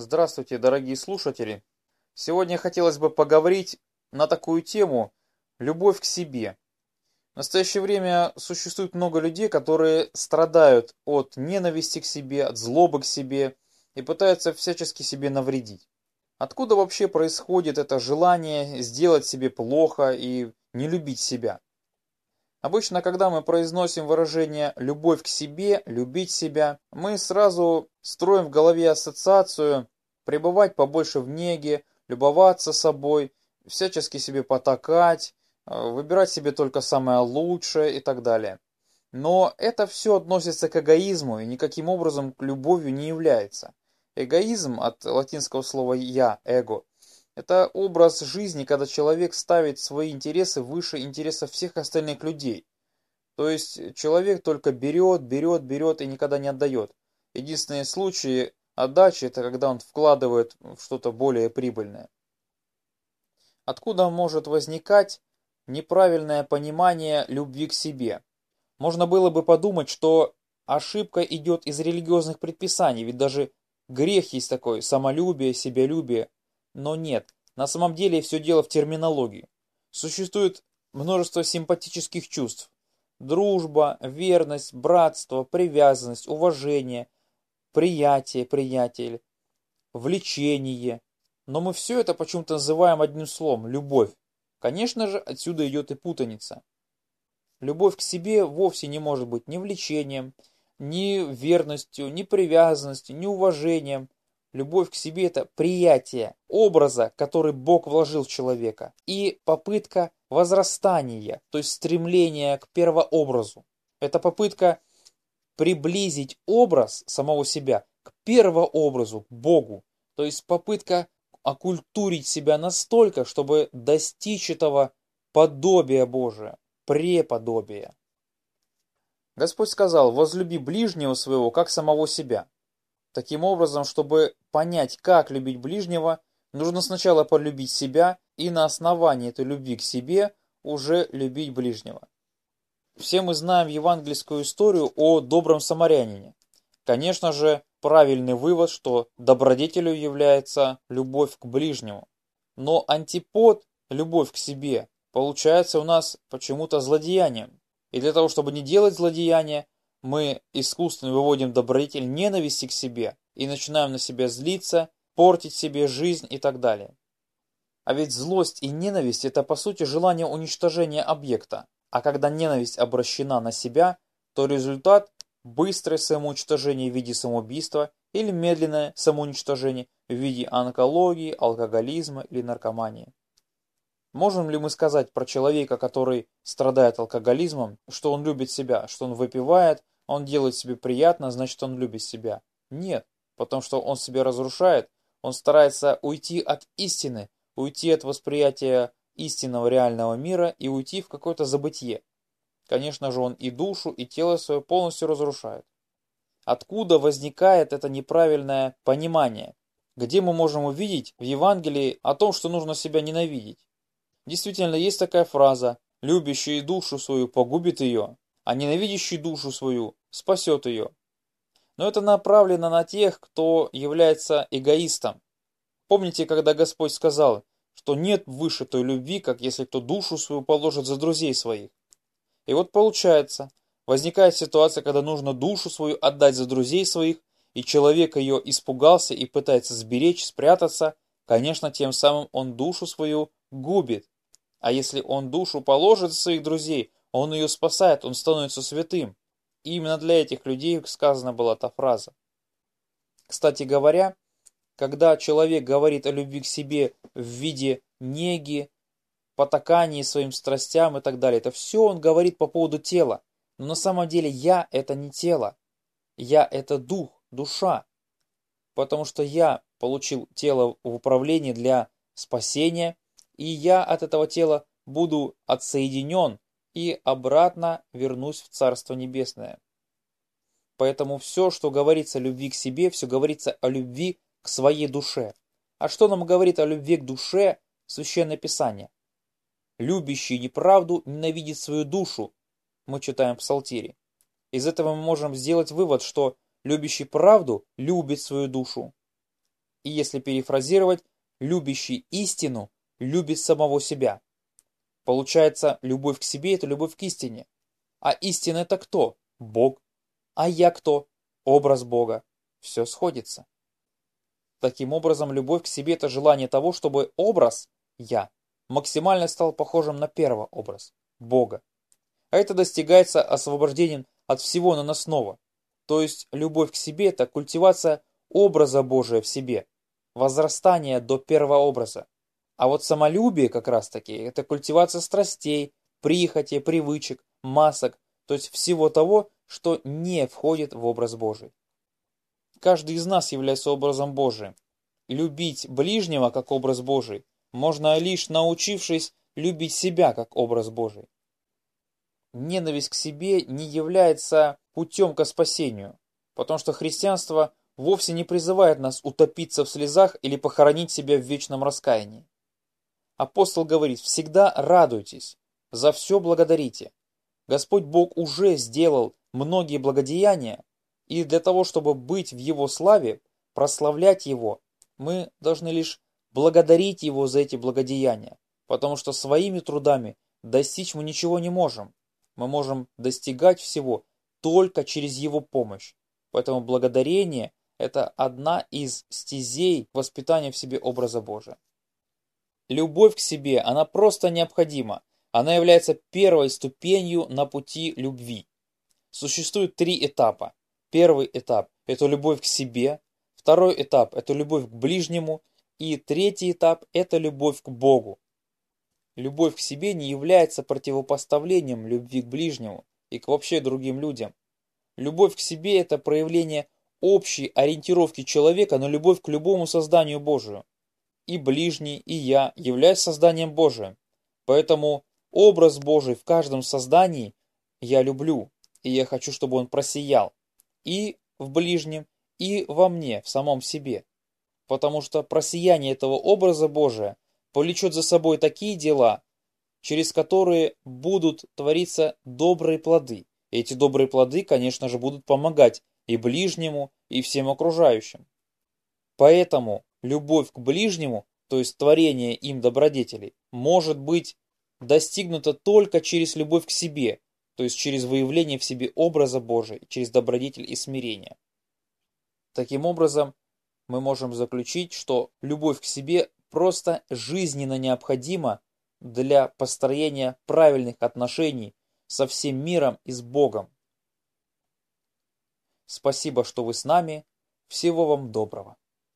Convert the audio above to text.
Здравствуйте, дорогие слушатели! Сегодня хотелось бы поговорить на такую тему «Любовь к себе». В настоящее время существует много людей, которые страдают от ненависти к себе, от злобы к себе и пытаются всячески себе навредить. Откуда вообще происходит это желание сделать себе плохо и не любить себя? Обычно, когда мы произносим выражение «любовь к себе», «любить себя», мы сразу строим в голове ассоциацию пребывать побольше в неге, любоваться собой, всячески себе потакать, э, выбирать себе только самое лучшее и так далее. Но это все относится к эгоизму и никаким образом к любовью не является. Эгоизм от латинского слова «я», «эго», это образ жизни, когда человек ставит свои интересы выше интересов всех остальных людей. То есть человек только берет, берет, берет и никогда не отдает. Единственные случаи отдачи – это когда он вкладывает в что-то более прибыльное. Откуда может возникать неправильное понимание любви к себе? Можно было бы подумать, что ошибка идет из религиозных предписаний, ведь даже грех есть такой – самолюбие, себялюбие – но нет, на самом деле все дело в терминологии. Существует множество симпатических чувств. Дружба, верность, братство, привязанность, уважение, приятие, приятель, влечение. Но мы все это почему-то называем одним словом – любовь. Конечно же, отсюда идет и путаница. Любовь к себе вовсе не может быть ни влечением, ни верностью, ни привязанностью, ни уважением. Любовь к себе – это приятие образа, который Бог вложил в человека, и попытка возрастания, то есть стремление к первообразу. Это попытка приблизить образ самого себя к первообразу, Богу. То есть попытка окультурить себя настолько, чтобы достичь этого подобия Божия, преподобия. Господь сказал, возлюби ближнего своего, как самого себя. Таким образом, чтобы понять, как любить ближнего, нужно сначала полюбить себя и на основании этой любви к себе уже любить ближнего. Все мы знаем евангельскую историю о добром самарянине. Конечно же, правильный вывод, что добродетелью является любовь к ближнему. Но антипод, любовь к себе, получается у нас почему-то злодеянием. И для того, чтобы не делать злодеяния, мы искусственно выводим добродетель ненависти к себе и начинаем на себя злиться, портить себе жизнь и так далее. А ведь злость и ненависть – это по сути желание уничтожения объекта. А когда ненависть обращена на себя, то результат – быстрое самоуничтожение в виде самоубийства или медленное самоуничтожение в виде онкологии, алкоголизма или наркомании. Можем ли мы сказать про человека, который страдает алкоголизмом, что он любит себя, что он выпивает, он делает себе приятно, значит он любит себя? Нет, потому что он себя разрушает, он старается уйти от истины, уйти от восприятия истинного реального мира и уйти в какое-то забытье. Конечно же, он и душу, и тело свое полностью разрушает. Откуда возникает это неправильное понимание? Где мы можем увидеть в Евангелии о том, что нужно себя ненавидеть? Действительно, есть такая фраза «любящий душу свою погубит ее, а ненавидящий душу свою спасет ее». Но это направлено на тех, кто является эгоистом. Помните, когда Господь сказал, что нет выше той любви, как если кто душу свою положит за друзей своих. И вот получается, возникает ситуация, когда нужно душу свою отдать за друзей своих, и человек ее испугался и пытается сберечь, спрятаться, конечно, тем самым он душу свою губит. А если он душу положит своих друзей, он ее спасает, он становится святым. И именно для этих людей сказана была та фраза. Кстати говоря, когда человек говорит о любви к себе в виде неги, потакании своим страстям и так далее, это все он говорит по поводу тела. Но на самом деле я это не тело. Я это дух, душа. Потому что я получил тело в управлении для спасения, и я от этого тела буду отсоединен и обратно вернусь в Царство Небесное. Поэтому все, что говорится о любви к себе, все говорится о любви к своей душе. А что нам говорит о любви к душе Священное Писание? Любящий неправду ненавидит свою душу, мы читаем в Псалтире. Из этого мы можем сделать вывод, что любящий правду любит свою душу. И если перефразировать, любящий истину любит самого себя. Получается, любовь к себе – это любовь к истине. А истина – это кто? Бог. А я кто? Образ Бога. Все сходится. Таким образом, любовь к себе – это желание того, чтобы образ «я» максимально стал похожим на первый образ – Бога. А это достигается освобождением от всего наносного. То есть любовь к себе – это культивация образа Божия в себе, возрастание до первого образа. А вот самолюбие как раз таки – это культивация страстей, прихоти, привычек, масок, то есть всего того, что не входит в образ Божий. Каждый из нас является образом Божиим. Любить ближнего как образ Божий можно лишь научившись любить себя как образ Божий. Ненависть к себе не является путем к спасению, потому что христианство вовсе не призывает нас утопиться в слезах или похоронить себя в вечном раскаянии. Апостол говорит, всегда радуйтесь, за все благодарите. Господь Бог уже сделал многие благодеяния, и для того, чтобы быть в Его славе, прославлять Его, мы должны лишь благодарить Его за эти благодеяния, потому что своими трудами достичь мы ничего не можем. Мы можем достигать всего только через Его помощь. Поэтому благодарение – это одна из стезей воспитания в себе образа Божия. Любовь к себе, она просто необходима. Она является первой ступенью на пути любви. Существует три этапа. Первый этап – это любовь к себе. Второй этап – это любовь к ближнему. И третий этап – это любовь к Богу. Любовь к себе не является противопоставлением любви к ближнему и к вообще другим людям. Любовь к себе – это проявление общей ориентировки человека на любовь к любому созданию Божию. И ближний, и я являюсь созданием Божиим. Поэтому образ Божий в каждом создании я люблю, и я хочу, чтобы он просиял и в ближнем, и во мне, в самом себе потому что просияние этого образа Божия повлечет за собой такие дела, через которые будут твориться добрые плоды. И эти добрые плоды, конечно же, будут помогать и ближнему, и всем окружающим. Поэтому любовь к ближнему, то есть творение им добродетелей, может быть достигнута только через любовь к себе, то есть через выявление в себе образа Божия, через добродетель и смирение. Таким образом, мы можем заключить, что любовь к себе просто жизненно необходима для построения правильных отношений со всем миром и с Богом. Спасибо, что вы с нами. Всего вам доброго.